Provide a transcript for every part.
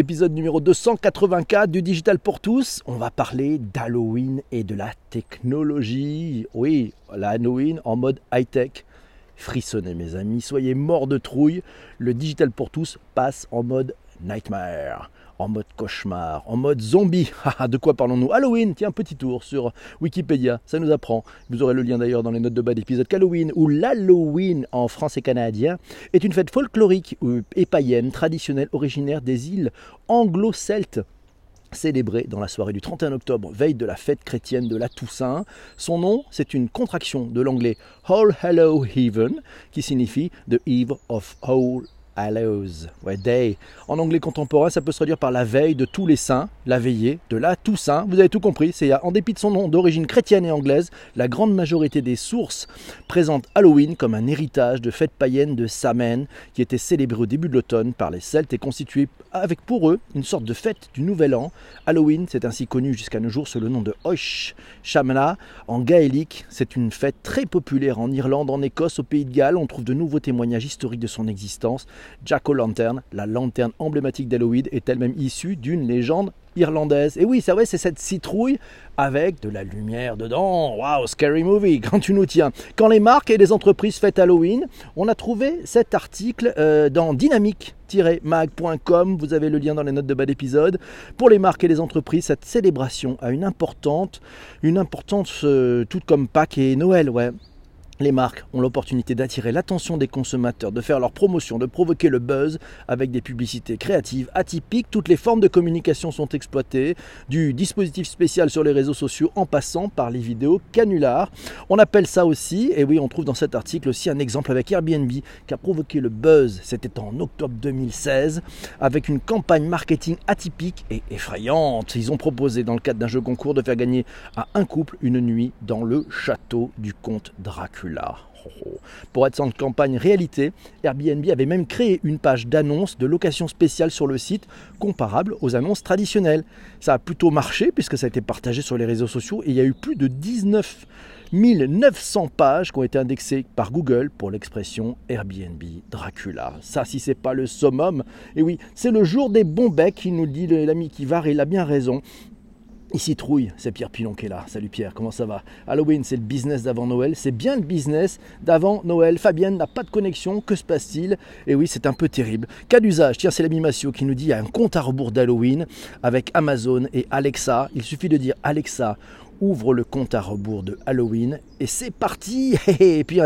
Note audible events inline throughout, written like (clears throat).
épisode numéro 284 du Digital pour tous. On va parler d'Halloween et de la technologie. Oui, l'Halloween en mode high-tech. Frissonnez mes amis, soyez morts de trouille. Le Digital pour tous passe en mode nightmare en mode cauchemar, en mode zombie. (laughs) Ah, de quoi parlons-nous? Halloween, tiens, petit tour sur Wikipédia, ça nous apprend. Vous aurez le lien d'ailleurs dans les notes de bas d'épisode qu'Halloween, ou l'Halloween en français canadien, est une fête folklorique et païenne traditionnelle originaire des îles anglo-celtes célébrée dans la soirée du 31 octobre, veille de la fête chrétienne de la Toussaint. Son nom, c'est une contraction de l'anglais All Hallow Heaven, qui signifie The Eve of All Hallows, ouais. En anglais contemporain, ça peut se traduire par la veille de tous les saints, la veillée de la Toussaint. Vous avez tout compris, c'est en dépit de son nom d'origine chrétienne et anglaise, la grande majorité des sources présentent Halloween comme un héritage de fête païenne de Samhain qui était célébrée au début de l'automne par les Celtes et constituée avec pour eux une sorte de fête du Nouvel An. Halloween, c'est ainsi connu jusqu'à nos jours sous le nom de Oish Shamna. En gaélique, c'est une fête très populaire en Irlande, en Écosse, au Pays de Galles. On trouve de nouveaux témoignages historiques de son existence. Jack O'Lantern, la lanterne emblématique d'Halloween, est elle-même issue d'une légende irlandaise. Et oui, c'est vrai, c'est cette citrouille avec de la lumière dedans. Waouh, scary movie, (laughs) quand tu nous tiens. Quand les marques et les entreprises fêtent Halloween, on a trouvé cet article euh, dans dynamique-mag.com. Vous avez le lien dans les notes de bas d'épisode. Pour les marques et les entreprises, cette célébration a une importante, une importance euh, toute comme Pâques et Noël, ouais. Les marques ont l'opportunité d'attirer l'attention des consommateurs, de faire leur promotion, de provoquer le buzz avec des publicités créatives, atypiques. Toutes les formes de communication sont exploitées, du dispositif spécial sur les réseaux sociaux en passant par les vidéos canulars. On appelle ça aussi, et oui, on trouve dans cet article aussi un exemple avec Airbnb qui a provoqué le buzz. C'était en octobre 2016 avec une campagne marketing atypique et effrayante. Ils ont proposé dans le cadre d'un jeu concours de faire gagner à un couple une nuit dans le château du comte Dracula. Pour être sans campagne réalité, Airbnb avait même créé une page d'annonce de location spéciale sur le site comparable aux annonces traditionnelles. Ça a plutôt marché puisque ça a été partagé sur les réseaux sociaux et il y a eu plus de 19 900 pages qui ont été indexées par Google pour l'expression Airbnb Dracula. Ça, si c'est pas le summum, et oui, c'est le jour des bons becs, qui nous dit l'ami Kivar, il a bien raison. Ici Trouille, c'est Pierre Pilon qui est là. Salut Pierre, comment ça va? Halloween, c'est le business d'avant Noël. C'est bien le business d'avant Noël. Fabienne n'a pas de connexion, que se passe-t-il? Et oui, c'est un peu terrible. Cas d'usage, tiens, c'est l'ami Massio qui nous dit il y a un compte à rebours d'Halloween avec Amazon et Alexa. Il suffit de dire Alexa ouvre le compte à rebours de Halloween et c'est parti (laughs) Et puis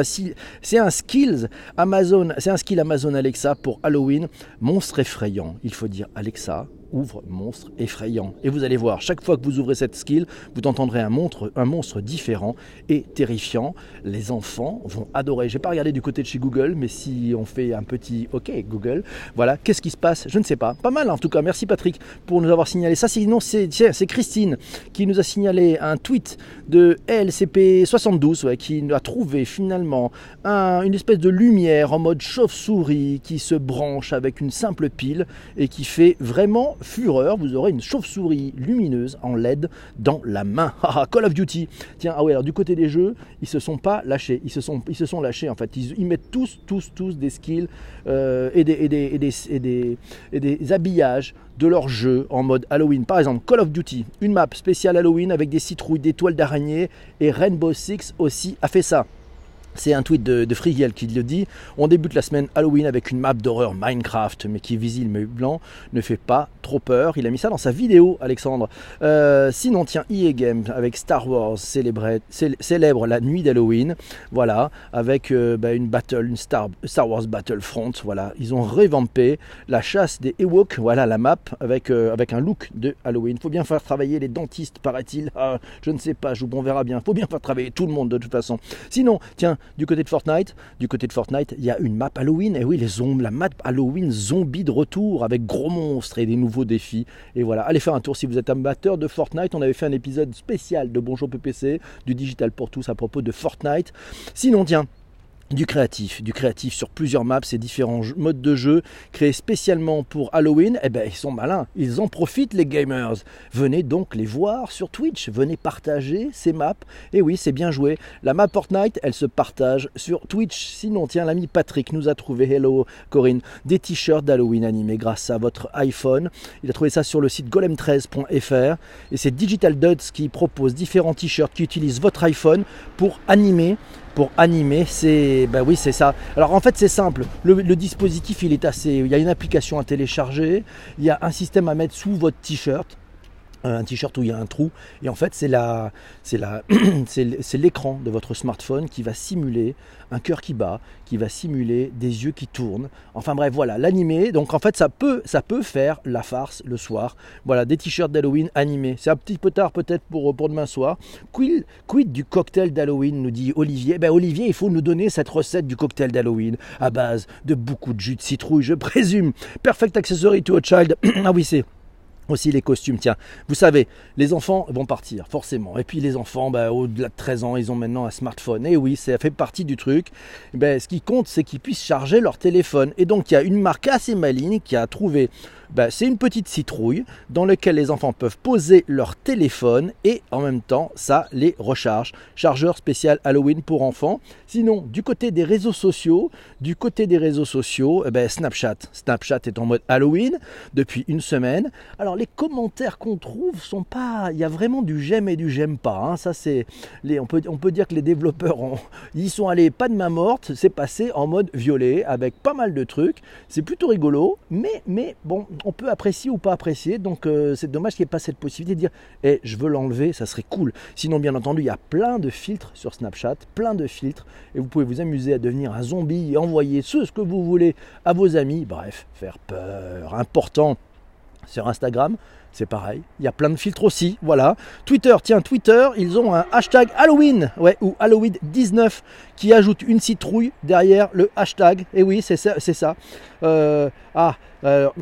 c'est un skills Amazon, c'est un skill Amazon Alexa pour Halloween, monstre effrayant. Il faut dire Alexa, ouvre monstre effrayant. Et vous allez voir, chaque fois que vous ouvrez cette skill, vous entendrez un monstre, un monstre différent et terrifiant. Les enfants vont adorer. Je n'ai pas regardé du côté de chez Google, mais si on fait un petit OK Google, voilà, qu'est-ce qui se passe? Je ne sais pas. Pas mal en tout cas. Merci Patrick pour nous avoir signalé ça. Sinon, c'est Christine qui nous a signalé un tweet de LCP72 qui a trouvé finalement une espèce de lumière en mode chauve-souris qui se branche avec une simple pile et qui fait vraiment fureur, vous aurez une chauve-souris lumineuse en LED dans la main. (laughs) Ah, Call of Duty. Tiens, ah ouais, alors du côté des jeux, ils se sont pas lâchés. Ils se sont, lâchés en fait. Ils, mettent tous, tous, des skills euh, et, des, et, des, et, des, et, des, habillages de leurs jeux en mode Halloween. Par exemple, Call of Duty, une map spéciale Halloween avec des citrouilles, des toiles d'araignée et Rainbow Six aussi a fait ça. C'est un tweet de, de Frigiel qui le dit. On débute la semaine Halloween avec une map d'horreur Minecraft, mais qui est visible mais blanc, ne fait pas trop peur. Il a mis ça dans sa vidéo, Alexandre. Euh, sinon, tiens, EA Games avec Star Wars célèbre la nuit d'Halloween. Voilà, avec euh, bah, une battle, une Star, Star Wars Battlefront. Voilà, ils ont revampé la chasse des Ewoks. Voilà la map avec, euh, avec un look de Halloween. Faut bien faire travailler les dentistes, paraît-il. Ah, je ne sais pas, je, on verra bien. Faut bien faire travailler tout le monde de toute façon. Sinon, tiens, du côté de Fortnite, du côté de Fortnite, il y a une map Halloween. Et oui, les zombies, la map Halloween zombie de retour avec gros monstres et des nouveaux défis. Et voilà, allez faire un tour si vous êtes amateur de Fortnite. On avait fait un épisode spécial de Bonjour PPC, du digital pour tous à propos de Fortnite. Sinon, tiens, du créatif, du créatif sur plusieurs maps et différents modes de jeu créés spécialement pour Halloween, eh ben ils sont malins, ils en profitent les gamers. Venez donc les voir sur Twitch, venez partager ces maps. Et oui, c'est bien joué. La map Fortnite, elle se partage sur Twitch. Sinon, tiens, l'ami Patrick nous a trouvé, hello Corinne, des t-shirts d'Halloween animés grâce à votre iPhone. Il a trouvé ça sur le site golem13.fr et c'est Digital Duds qui propose différents t-shirts qui utilisent votre iPhone pour animer pour animer, c'est ben oui c'est ça. Alors en fait c'est simple, le, dispositif il est assez, il y a une application à télécharger, il y a un système à mettre sous votre t-shirt, un t-shirt où il y a un trou et en fait c'est c'est (clears throat) c'est l'écran de votre smartphone qui va simuler un cœur qui bat, qui va simuler des yeux qui tournent. Enfin bref, voilà, l'animé. Donc en fait, ça peut, ça peut faire la farce le soir. Voilà, des t-shirts d'Halloween animés. C'est un petit peu tard peut-être pour, pour demain soir. Quid, quid du cocktail d'Halloween, nous dit Olivier. Ben Olivier, il faut nous donner cette recette du cocktail d'Halloween à base de beaucoup de jus de citrouille, je (laughs) présume. Perfect accessory to a child. (clears throat) ah oui, c'est aussi les costumes, tiens, vous savez, les enfants vont partir, forcément. Et puis les enfants, bah, au-delà de 13 ans, ils ont maintenant un smartphone. Et oui, ça fait partie du truc. Ben, ce qui compte, c'est qu'ils puissent charger leur téléphone. Et donc, il y a une marque assez maligne qui a trouvé ben, c'est une petite citrouille dans laquelle les enfants peuvent poser leur téléphone et en même temps ça les recharge. Chargeur spécial Halloween pour enfants. Sinon, du côté des réseaux sociaux, du côté des réseaux sociaux, eh ben, Snapchat. Snapchat est en mode Halloween depuis une semaine. Alors les commentaires qu'on trouve sont pas, il y a vraiment du j'aime et du j'aime pas. Hein. Ça c'est, on peut, dire que les développeurs y sont allés pas de main morte. C'est passé en mode violet avec pas mal de trucs. C'est plutôt rigolo, mais mais bon, on peut apprécier ou pas apprécier. Donc euh, c'est dommage qu'il n'y ait pas cette possibilité de dire eh, je veux l'enlever, ça serait cool. Sinon, bien entendu, il y a plein de filtres sur Snapchat, plein de filtres, et vous pouvez vous amuser à devenir un zombie et envoyer ce que vous voulez à vos amis. Bref, faire peur. Important sur Instagram, c'est pareil. Il y a plein de filtres aussi. Voilà. Twitter, tiens, Twitter, ils ont un hashtag Halloween, ou Halloween 19, qui ajoute une citrouille derrière le hashtag. Et oui, c'est ça. Ça. Euh, ah,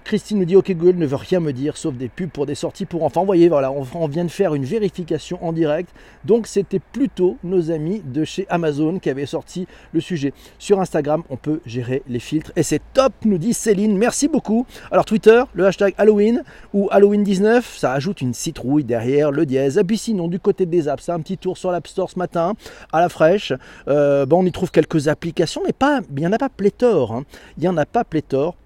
Christine nous dit OK Google ne veut rien me dire sauf des pubs pour des sorties pour enfants. Vous voyez, voilà, on, vient de faire une vérification en direct. Donc c'était plutôt nos amis de chez Amazon qui avaient sorti le sujet. Sur Instagram, on peut gérer les filtres et c'est top, nous dit Céline. Merci beaucoup. Alors Twitter, le hashtag Halloween ou Halloween 19, ça ajoute une citrouille derrière le dièse. Et puis sinon, du côté des apps, un petit tour sur l'App Store ce matin à la fraîche. Euh, on y trouve quelques applications, mais pas, il n'y en a pas pléthore. Hein. Il n'y en a pas pléthore.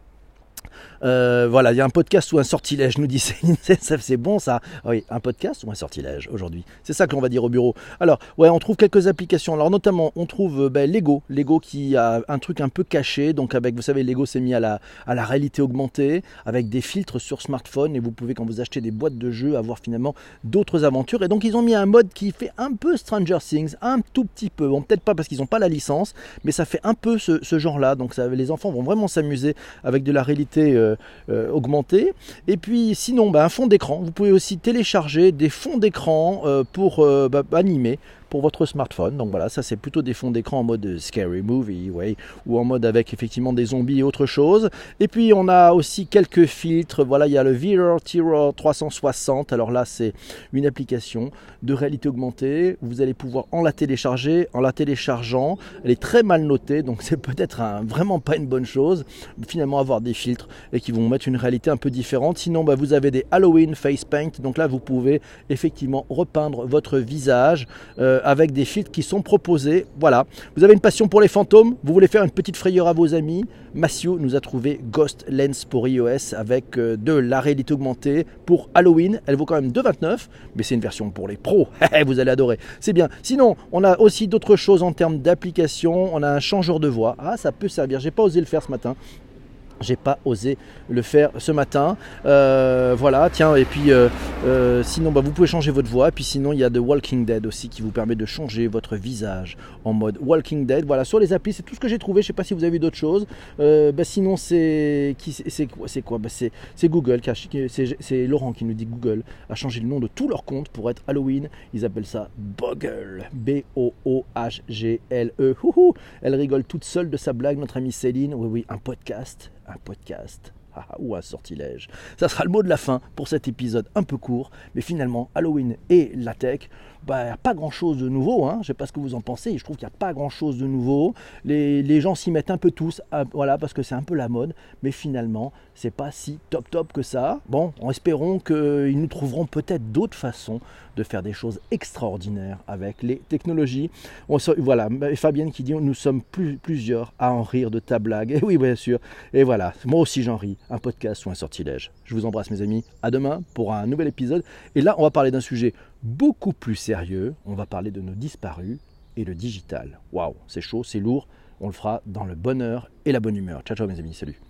Euh, voilà, il y a un podcast ou un sortilège, nous dit (laughs) c'est bon ça. Ah oui, un podcast ou un sortilège aujourd'hui. C'est ça qu'on va dire au bureau. Alors, ouais, on trouve quelques applications. Alors, notamment, on trouve ben, Lego. Lego qui a un truc un peu caché. Donc, avec, vous savez, Lego s'est mis à la, à réalité augmentée avec des filtres sur smartphone. Et vous pouvez, quand vous achetez des boîtes de jeux, avoir finalement d'autres aventures. Et donc, ils ont mis un mode qui fait un peu Stranger Things, un tout petit peu. Bon, peut-être pas parce qu'ils n'ont pas la licence, mais ça fait un peu ce, genre-là. Donc, les enfants vont vraiment s'amuser avec de la réalité. Euh, euh, euh, augmenter. Et puis sinon, bah, un fond d'écran. Vous pouvez aussi télécharger des fonds d'écran euh, pour bah, animer pour votre smartphone. Donc voilà, ça c'est plutôt des fonds d'écran en mode scary movie, ouais, ou en mode avec effectivement des zombies et autre chose. Et puis on a aussi quelques filtres. Voilà, il y a le VR Terror 360. Alors là, c'est une application de réalité augmentée. Vous allez pouvoir en la télécharger, en la téléchargeant. Elle est très mal notée, donc (laughs) c'est peut-être vraiment pas une bonne chose. Finalement, avoir des filtres et qui vont mettre une réalité un peu différente. Sinon, bah, vous avez des Halloween face paint. Donc là, vous pouvez effectivement repeindre votre visage. Euh, euh, avec des filtres qui sont proposés. Voilà. Vous avez une passion pour les fantômes, vous voulez faire une petite frayeur à vos amis. Massio nous a trouvé Ghost Lens pour iOS avec euh, de la réalité augmentée pour Halloween. Elle vaut quand même 2,29, mais c'est une version pour les pros. (laughs) vous allez adorer. C'est bien. Sinon, on a aussi d'autres choses en termes d'application. On a un changeur de voix. Ah, ça peut servir. J'ai pas osé le faire ce matin. J'ai pas osé le faire ce matin. Euh, voilà, tiens, et puis euh, euh, sinon, bah, vous pouvez changer votre voix. Et puis sinon, il y a The Walking Dead aussi qui vous permet de changer votre visage en mode Walking Dead. Voilà, sur les applis, c'est tout ce que j'ai trouvé. Je sais pas si vous avez vu d'autres choses. Bah, sinon, c'est c'est quoi bah, C'est Google, c'est Laurent qui nous dit Google a changé le nom de tous leurs comptes pour être Halloween. Ils appellent ça Boggle. B-O-O-H-G-L-E. Elle rigole toute seule de sa blague, notre amie Céline. Oui, oui, un podcast un podcast ou un sortilège. Ça sera le mot de la fin pour cet épisode un peu court, mais finalement, Halloween et la tech, bah, pas grand chose de nouveau. Hein. Je ne sais pas ce que vous en pensez. Je trouve qu'il n'y a pas grand chose de nouveau. Les, gens s'y mettent un peu tous, voilà, parce que c'est un peu la mode. Mais finalement, c'est pas si top top que ça. Bon, en espérons qu'ils nous trouveront peut-être d'autres façons de faire des choses extraordinaires avec les technologies. On, voilà, Fabienne qui dit nous sommes plusieurs à en rire de ta blague. Et oui, bien sûr. Et voilà, moi aussi j'en ris. Un podcast ou un sortilège. Je vous embrasse mes amis. À demain pour un nouvel épisode. Et là, on va parler d'un sujet beaucoup plus sérieux. On va parler de nos disparus et le digital. Waouh, c'est chaud, c'est lourd. On le fera dans le bonheur et la bonne humeur. Ciao, ciao mes amis, salut.